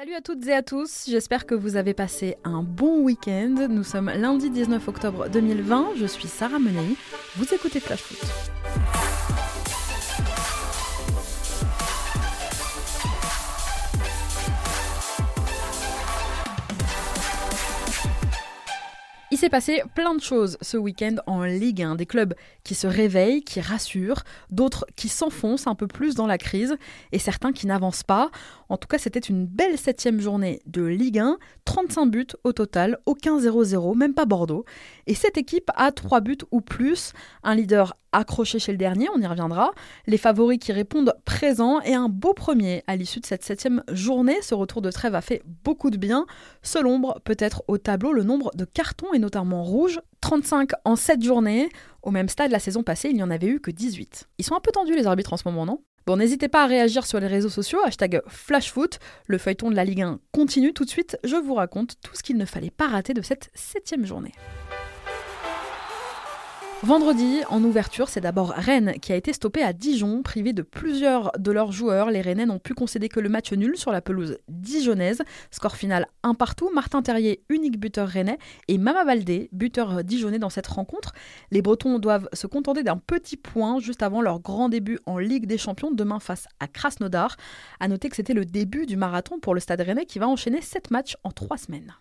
Salut à toutes et à tous, j'espère que vous avez passé un bon week-end. Nous sommes lundi 19 octobre 2020, je suis Sarah Menei, vous écoutez Flash Foot. S'est passé plein de choses ce week-end en Ligue 1. Des clubs qui se réveillent, qui rassurent, d'autres qui s'enfoncent un peu plus dans la crise et certains qui n'avancent pas. En tout cas, c'était une belle septième journée de Ligue 1. 35 buts au total, aucun 0-0, même pas Bordeaux. Et cette équipe a 3 buts ou plus. Un leader accroché chez le dernier, on y reviendra. Les favoris qui répondent présents et un beau premier à l'issue de cette septième journée. Ce retour de trêve a fait beaucoup de bien. Seul ombre peut-être au tableau le nombre de cartons et notamment rouges. 35 en 7 journées. Au même stade, la saison passée, il n'y en avait eu que 18. Ils sont un peu tendus les arbitres en ce moment, non? Bon, n'hésitez pas à réagir sur les réseaux sociaux, hashtag FlashFoot. Le feuilleton de la Ligue 1 continue tout de suite. Je vous raconte tout ce qu'il ne fallait pas rater de cette septième journée. Vendredi, en ouverture, c'est d'abord Rennes qui a été stoppé à Dijon, privé de plusieurs de leurs joueurs. Les Rennais n'ont pu concéder que le match nul sur la pelouse dijonnaise. Score final un partout. Martin Terrier, unique buteur rennais, et Mama Baldé, buteur dijonnais dans cette rencontre. Les Bretons doivent se contenter d'un petit point juste avant leur grand début en Ligue des Champions demain face à Krasnodar. À noter que c'était le début du marathon pour le Stade Rennais qui va enchaîner 7 matchs en 3 semaines.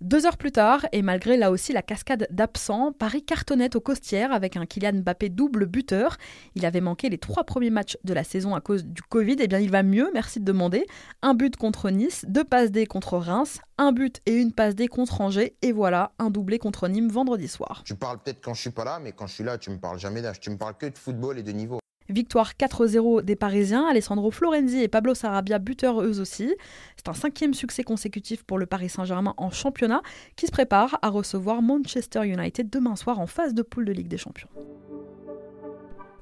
Deux heures plus tard, et malgré là aussi la cascade d'absents, Paris cartonnait au Costières avec un Kylian Mbappé double buteur. Il avait manqué les trois premiers matchs de la saison à cause du Covid. Eh bien, il va mieux, merci de demander. Un but contre Nice, deux passes D contre Reims, un but et une passe D contre Angers. Et voilà, un doublé contre Nîmes vendredi soir. Tu parles peut-être quand je suis pas là, mais quand je suis là, tu me parles jamais d'âge. Tu me parles que de football et de niveau. Victoire 4-0 des Parisiens, Alessandro Florenzi et Pablo Sarabia buteurs eux aussi. C'est un cinquième succès consécutif pour le Paris Saint-Germain en championnat qui se prépare à recevoir Manchester United demain soir en phase de poule de Ligue des Champions.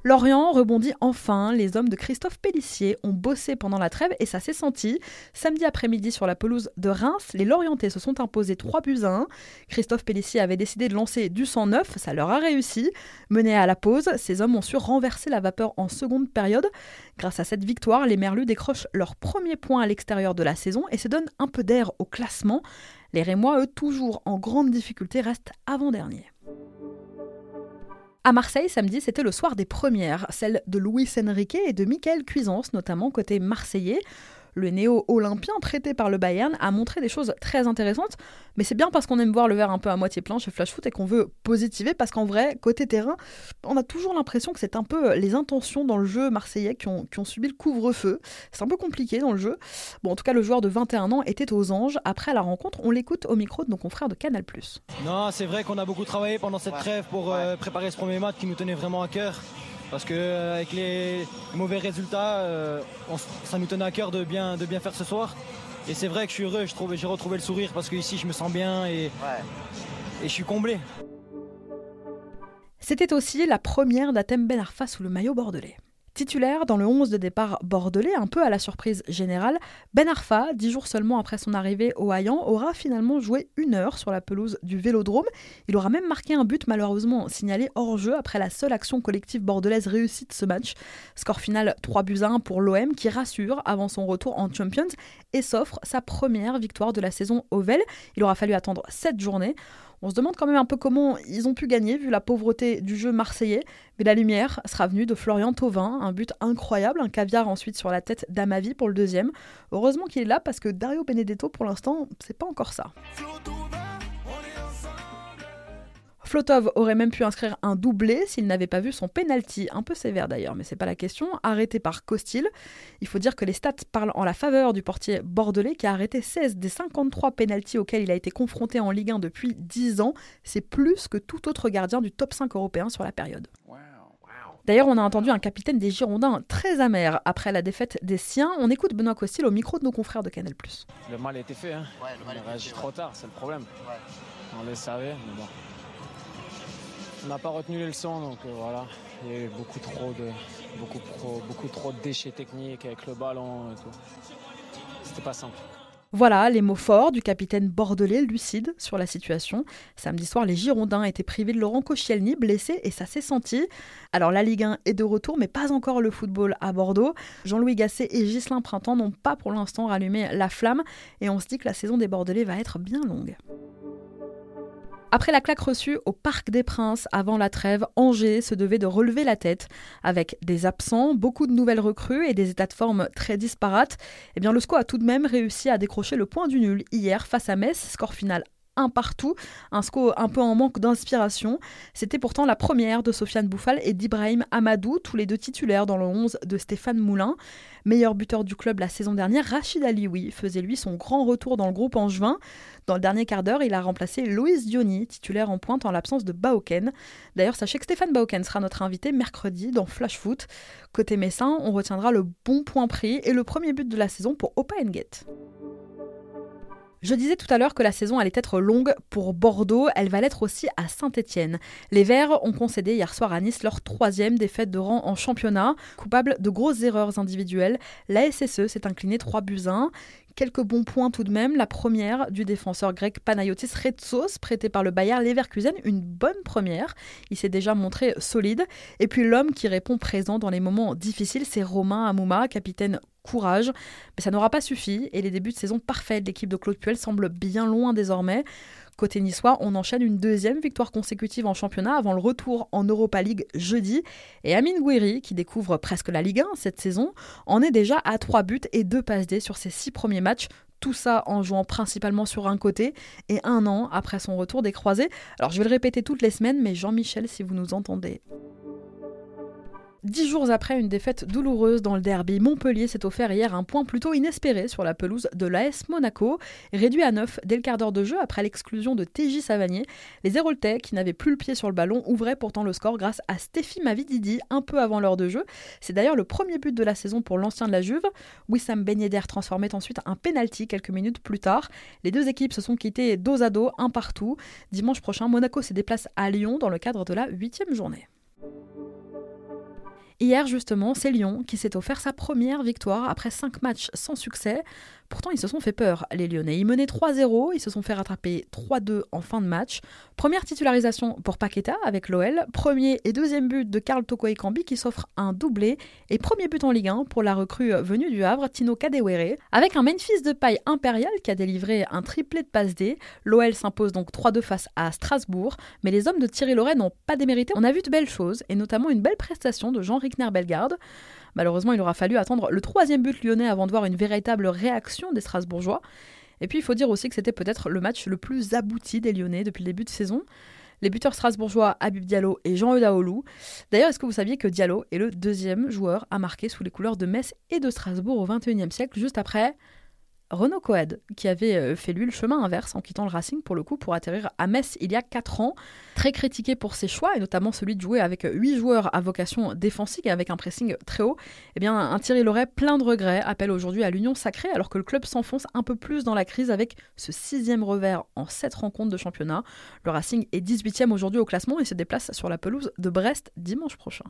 Lorient rebondit enfin. Les hommes de Christophe Pellissier ont bossé pendant la trêve et ça s'est senti. Samedi après-midi sur la pelouse de Reims, les Lorientais se sont imposés 3 buts à 1. Christophe Pellissier avait décidé de lancer du 109, ça leur a réussi. Menés à la pause, ces hommes ont su renverser la vapeur en seconde période. Grâce à cette victoire, les Merlus décrochent leur premier point à l'extérieur de la saison et se donnent un peu d'air au classement. Les Rémois, eux, toujours en grande difficulté, restent avant-dernier. À Marseille, samedi, c'était le soir des premières, celle de Luis Enrique et de Michael Cuisance, notamment côté marseillais le néo-olympien prêté par le Bayern, a montré des choses très intéressantes. Mais c'est bien parce qu'on aime voir le verre un peu à moitié plein chez Flash Foot et qu'on veut positiver parce qu'en vrai, côté terrain, on a toujours l'impression que c'est un peu les intentions dans le jeu marseillais qui ont, qui ont subi le couvre-feu. C'est un peu compliqué dans le jeu. Bon, en tout cas, le joueur de 21 ans était aux anges. Après la rencontre, on l'écoute au micro de nos confrères de Canal+. Non, c'est vrai qu'on a beaucoup travaillé pendant cette trêve pour euh, préparer ce premier match qui nous tenait vraiment à cœur parce que euh, avec les mauvais résultats, euh, ça nous tenait à cœur de bien, de bien faire ce soir. Et c'est vrai que je suis heureux, j'ai retrouvé le sourire parce qu'ici je me sens bien et, et je suis comblé. C'était aussi la première d'Atem Ben Arfa sous le maillot bordelais. Titulaire dans le 11 de départ bordelais, un peu à la surprise générale, Ben Arfa, dix jours seulement après son arrivée au Hayan, aura finalement joué une heure sur la pelouse du Vélodrome. Il aura même marqué un but malheureusement signalé hors jeu après la seule action collective bordelaise réussie de ce match. Score final 3 buts à 1 pour l'OM qui rassure avant son retour en Champions et s'offre sa première victoire de la saison au Vel. Il aura fallu attendre 7 journées. On se demande quand même un peu comment ils ont pu gagner vu la pauvreté du jeu marseillais. Mais la lumière sera venue de Florian Thauvin, un but incroyable, un caviar ensuite sur la tête d'Amavi pour le deuxième. Heureusement qu'il est là parce que Dario Benedetto pour l'instant, c'est pas encore ça. Flotov aurait même pu inscrire un doublé s'il n'avait pas vu son penalty, un peu sévère d'ailleurs, mais c'est pas la question, arrêté par Costil. Il faut dire que les stats parlent en la faveur du portier bordelais qui a arrêté 16 des 53 penalties auxquels il a été confronté en Ligue 1 depuis 10 ans. C'est plus que tout autre gardien du top 5 européen sur la période. D'ailleurs, on a entendu un capitaine des Girondins très amer après la défaite des siens. On écoute Benoît Costil au micro de nos confrères de Canal+. Le mal a été fait, hein. on a réagi trop tard, c'est le problème. On le savait, mais bon. On n'a pas retenu les leçons, donc euh, voilà. Il y a eu beaucoup trop de, beaucoup, beaucoup trop de déchets techniques avec le ballon et tout. C'était pas simple. Voilà les mots forts du capitaine bordelais lucide sur la situation. Samedi soir, les Girondins étaient privés de Laurent Koscielny, blessé, et ça s'est senti. Alors la Ligue 1 est de retour, mais pas encore le football à Bordeaux. Jean-Louis Gasset et Ghislain Printemps n'ont pas pour l'instant rallumé la flamme, et on se dit que la saison des Bordelais va être bien longue. Après la claque reçue au Parc des Princes avant la trêve, Angers se devait de relever la tête. Avec des absents, beaucoup de nouvelles recrues et des états de forme très disparates, eh bien le SCO a tout de même réussi à décrocher le point du nul hier face à Metz, score final un partout, un SCO un peu en manque d'inspiration. C'était pourtant la première de Sofiane Bouffal et d'Ibrahim Amadou, tous les deux titulaires dans le 11 de Stéphane Moulin. Meilleur buteur du club la saison dernière, Rachid Alioui faisait lui son grand retour dans le groupe en juin. Dans le dernier quart d'heure, il a remplacé Loïs Diony, titulaire en pointe en l'absence de Baoken. D'ailleurs, sachez que Stéphane Baoken sera notre invité mercredi dans Flash Foot. Côté Messin, on retiendra le bon point pris et le premier but de la saison pour Opa Ngate. Je disais tout à l'heure que la saison allait être longue pour Bordeaux, elle va l'être aussi à Saint-Etienne. Les Verts ont concédé hier soir à Nice leur troisième défaite de rang en championnat. Coupable de grosses erreurs individuelles, la SSE s'est inclinée 3 buts 1 quelques bons points tout de même. La première du défenseur grec Panayotis Retsos, prêté par le Bayer Leverkusen, une bonne première. Il s'est déjà montré solide. Et puis l'homme qui répond présent dans les moments difficiles, c'est Romain Amouma, capitaine courage. Mais ça n'aura pas suffi et les débuts de saison parfaits de l'équipe de Claude Puel semblent bien loin désormais. Côté niçois, on enchaîne une deuxième victoire consécutive en championnat avant le retour en Europa League jeudi. Et Amine Gouiri, qui découvre presque la Ligue 1 cette saison, en est déjà à 3 buts et 2 passes D sur ses 6 premiers matchs. Tout ça en jouant principalement sur un côté et un an après son retour des croisés. Alors je vais le répéter toutes les semaines, mais Jean-Michel, si vous nous entendez. Dix jours après une défaite douloureuse dans le derby, Montpellier s'est offert hier un point plutôt inespéré sur la pelouse de l'AS Monaco. Réduit à 9 dès le quart d'heure de jeu après l'exclusion de TJ Savanier, les Héroltais, qui n'avaient plus le pied sur le ballon, ouvraient pourtant le score grâce à Stéphie Mavididi un peu avant l'heure de jeu. C'est d'ailleurs le premier but de la saison pour l'ancien de la Juve. Wissam Ben Yedder transformait ensuite un penalty quelques minutes plus tard. Les deux équipes se sont quittées dos à dos, un partout. Dimanche prochain, Monaco se déplace à Lyon dans le cadre de la huitième journée. Hier, justement, c'est Lyon qui s'est offert sa première victoire après cinq matchs sans succès. Pourtant, ils se sont fait peur, les Lyonnais. Ils menaient 3-0, ils se sont fait rattraper 3-2 en fin de match. Première titularisation pour Paqueta avec l'OL, premier et deuxième but de Karl Toko Ekambi qui s'offre un doublé, et premier but en Ligue 1 pour la recrue venue du Havre, Tino Kadewere. Avec un Memphis de paille impériale qui a délivré un triplé de passe D, l'OL s'impose donc 3-2 face à Strasbourg, mais les hommes de Thierry Loret n'ont pas démérité. On a vu de belles choses, et notamment une belle prestation de Jean Rickner Bellegarde. Malheureusement, il aura fallu attendre le troisième but lyonnais avant de voir une véritable réaction des Strasbourgeois. Et puis, il faut dire aussi que c'était peut-être le match le plus abouti des Lyonnais depuis le début de saison. Les buteurs strasbourgeois Habib Diallo et Jean Eudaolou. D'ailleurs, est-ce que vous saviez que Diallo est le deuxième joueur à marquer sous les couleurs de Metz et de Strasbourg au XXIe siècle, juste après Renaud Coed, qui avait euh, fait lui le chemin inverse en quittant le Racing pour le coup pour atterrir à Metz il y a 4 ans. Très critiqué pour ses choix, et notamment celui de jouer avec 8 joueurs à vocation défensive et avec un pressing très haut, eh bien un Thierry Loret plein de regrets appelle aujourd'hui à l'union sacrée alors que le club s'enfonce un peu plus dans la crise avec ce sixième revers en 7 rencontres de championnat. Le Racing est 18e aujourd'hui au classement et se déplace sur la pelouse de Brest dimanche prochain.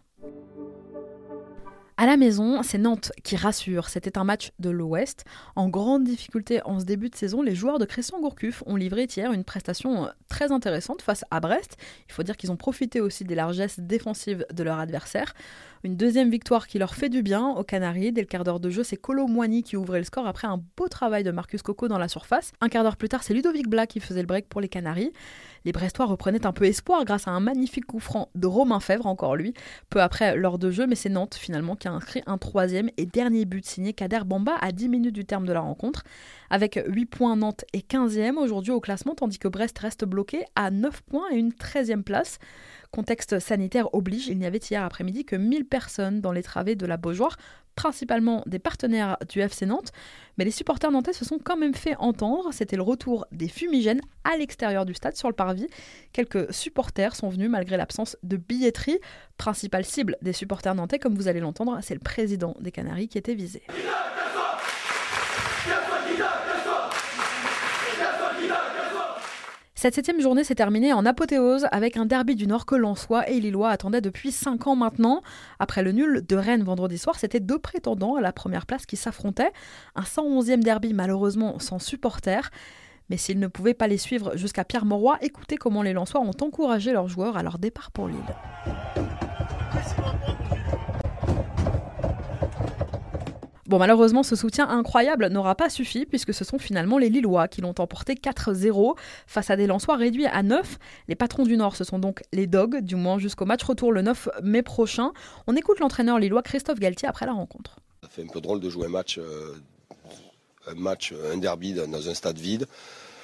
À la maison, c'est Nantes qui rassure. C'était un match de l'Ouest. En grande difficulté en ce début de saison, les joueurs de Christian Gourcuff ont livré hier une prestation euh, très intéressante face à Brest. Il faut dire qu'ils ont profité aussi des largesses défensives de leur adversaire. Une deuxième victoire qui leur fait du bien aux Canaries. Dès le quart d'heure de jeu, c'est Colo Moigny qui ouvrait le score après un beau travail de Marcus Coco dans la surface. Un quart d'heure plus tard, c'est Ludovic Black qui faisait le break pour les Canaries. Les Brestois reprenaient un peu espoir grâce à un magnifique coup franc de Romain Fèvre, encore lui, peu après l'heure de jeu, mais c'est Nantes finalement qui a inscrit un troisième et dernier but signé Kader Bamba à 10 minutes du terme de la rencontre. Avec 8 points, Nantes est 15e aujourd'hui au classement, tandis que Brest reste bloqué à 9 points et une 13e place. Contexte sanitaire oblige, il n'y avait hier après-midi que 1000 personnes dans les travées de la Beaujoire, principalement des partenaires du FC Nantes, mais les supporters nantais se sont quand même fait entendre. C'était le retour des fumigènes à l'extérieur du stade sur le parvis. Quelques supporters sont venus malgré l'absence de billetterie. Principale cible des supporters nantais, comme vous allez l'entendre, c'est le président des Canaries qui était visé. Cette septième journée s'est terminée en apothéose avec un derby du Nord que Lensois et Lillois attendaient depuis 5 ans maintenant. Après le nul de Rennes vendredi soir, c'était deux prétendants à la première place qui s'affrontaient. Un 111e derby malheureusement sans supporters. Mais s'ils ne pouvaient pas les suivre jusqu'à Pierre-Mauroy, écoutez comment les Lensois ont encouragé leurs joueurs à leur départ pour Lille. Bon, malheureusement, ce soutien incroyable n'aura pas suffi puisque ce sont finalement les Lillois qui l'ont emporté 4-0 face à des Lensois réduits à 9. Les patrons du Nord, ce sont donc les Dogs, du moins jusqu'au match retour le 9 mai prochain. On écoute l'entraîneur lillois Christophe Galtier après la rencontre. Ça fait un peu drôle de jouer un match, euh, un match, un derby dans un stade vide.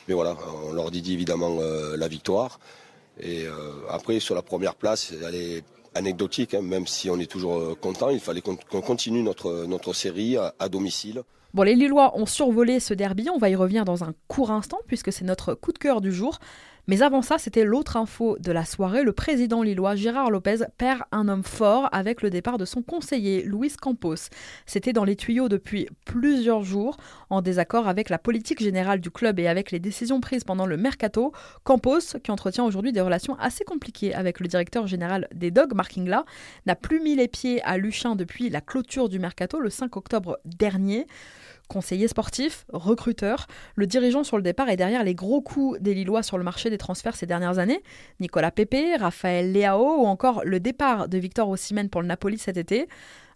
Mais voilà, on leur dit évidemment euh, la victoire. Et euh, après, sur la première place, elle est anecdotique, hein, même si on est toujours euh, content. Il fallait qu'on continue notre, notre série à, à domicile. Bon, les Lillois ont survolé ce derby, on va y revenir dans un court instant puisque c'est notre coup de cœur du jour. Mais avant ça, c'était l'autre info de la soirée. Le président lillois Gérard Lopez perd un homme fort avec le départ de son conseiller Luis Campos. C'était dans les tuyaux depuis plusieurs jours. En désaccord avec la politique générale du club et avec les décisions prises pendant le mercato, Campos, qui entretient aujourd'hui des relations assez compliquées avec le directeur général des Dogs, Mark Ingla, n'a plus mis les pieds à Luchin depuis la clôture du mercato le 5 octobre dernier. Conseiller sportif, recruteur, le dirigeant sur le départ est derrière les gros coups des Lillois sur le marché des transferts ces dernières années. Nicolas Pepe, Raphaël Leao ou encore le départ de Victor Osimhen pour le Napoli cet été.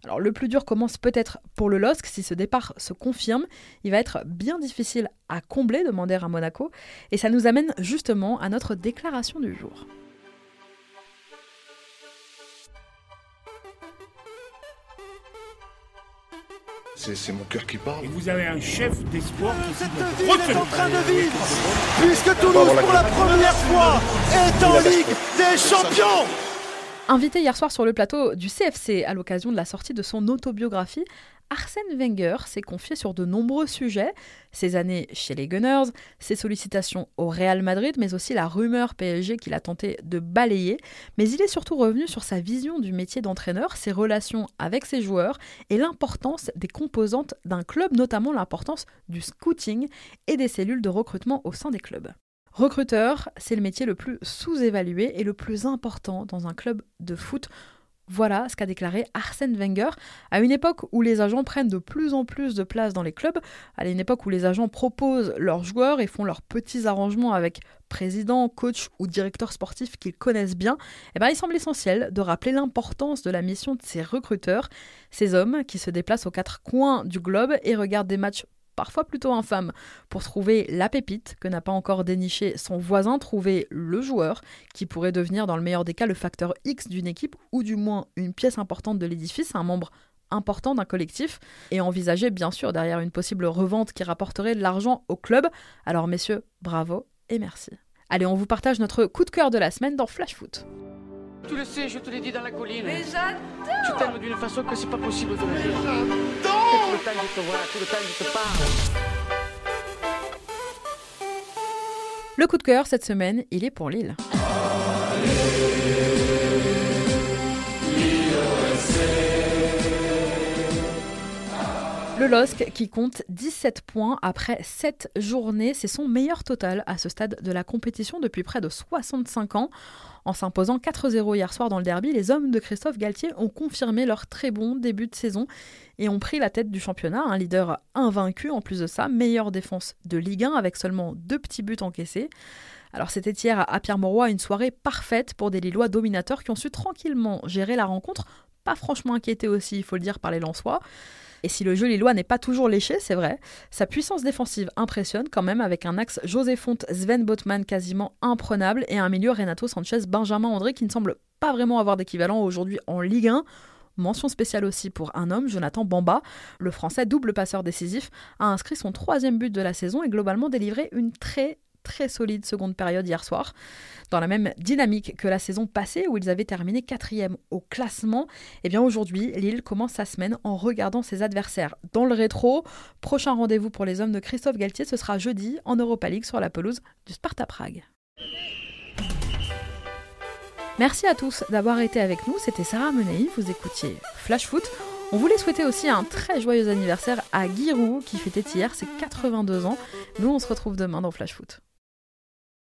Alors le plus dur commence peut-être pour le LOSC si ce départ se confirme. Il va être bien difficile à combler, demander à Monaco. Et ça nous amène justement à notre déclaration du jour. C'est mon cœur qui parle. Et vous avez un chef d'espoir qui Cette ville est en train de vivre puisque Toulouse pour la première fois est en Ligue des Champions. Invité hier soir sur le plateau du CFC à l'occasion de la sortie de son autobiographie, Arsène Wenger s'est confié sur de nombreux sujets, ses années chez les Gunners, ses sollicitations au Real Madrid, mais aussi la rumeur PSG qu'il a tenté de balayer. Mais il est surtout revenu sur sa vision du métier d'entraîneur, ses relations avec ses joueurs et l'importance des composantes d'un club, notamment l'importance du scouting et des cellules de recrutement au sein des clubs. Recruteur, c'est le métier le plus sous-évalué et le plus important dans un club de foot. Voilà ce qu'a déclaré Arsène Wenger à une époque où les agents prennent de plus en plus de place dans les clubs, à une époque où les agents proposent leurs joueurs et font leurs petits arrangements avec président, coach ou directeur sportif qu'ils connaissent bien, eh ben, il semble essentiel de rappeler l'importance de la mission de ces recruteurs, ces hommes qui se déplacent aux quatre coins du globe et regardent des matchs parfois plutôt infâme, pour trouver la pépite que n'a pas encore déniché son voisin, trouver le joueur qui pourrait devenir dans le meilleur des cas le facteur X d'une équipe ou du moins une pièce importante de l'édifice, un membre important d'un collectif et envisager bien sûr derrière une possible revente qui rapporterait de l'argent au club. Alors messieurs, bravo et merci. Allez, on vous partage notre coup de cœur de la semaine dans Flash Foot. Tu le sais, je te l'ai dit dans la colline. Mais j'adore Tu t'aimes d'une façon que c'est pas possible de le dire. J'adore Tout le temps je te vois, tout le temps je te parle. Le coup de cœur cette semaine, il est pour Lille. Le LOSC qui compte 17 points après 7 journées, c'est son meilleur total à ce stade de la compétition depuis près de 65 ans. En s'imposant 4-0 hier soir dans le derby, les hommes de Christophe Galtier ont confirmé leur très bon début de saison et ont pris la tête du championnat, un leader invaincu en plus de ça, meilleure défense de Ligue 1 avec seulement deux petits buts encaissés. Alors c'était hier à Pierre-Mauroy une soirée parfaite pour des Lillois dominateurs qui ont su tranquillement gérer la rencontre, pas franchement inquiétés aussi, il faut le dire, par les Lensois. Et si le jeu lillois n'est pas toujours léché, c'est vrai, sa puissance défensive impressionne quand même avec un axe José Fonte, Sven Botman quasiment imprenable et un milieu Renato Sanchez, Benjamin André qui ne semble pas vraiment avoir d'équivalent aujourd'hui en Ligue 1. Mention spéciale aussi pour un homme, Jonathan Bamba. Le français double passeur décisif a inscrit son troisième but de la saison et globalement délivré une très très solide seconde période hier soir. Dans la même dynamique que la saison passée où ils avaient terminé quatrième au classement, et eh bien aujourd'hui, Lille commence sa semaine en regardant ses adversaires dans le rétro. Prochain rendez-vous pour les hommes de Christophe Galtier, ce sera jeudi en Europa League sur la pelouse du Sparta Prague. Merci à tous d'avoir été avec nous, c'était Sarah Menei, vous écoutiez Flash Foot. On voulait souhaiter aussi un très joyeux anniversaire à Giroud qui fêtait hier ses 82 ans. Nous on se retrouve demain dans Flash Foot.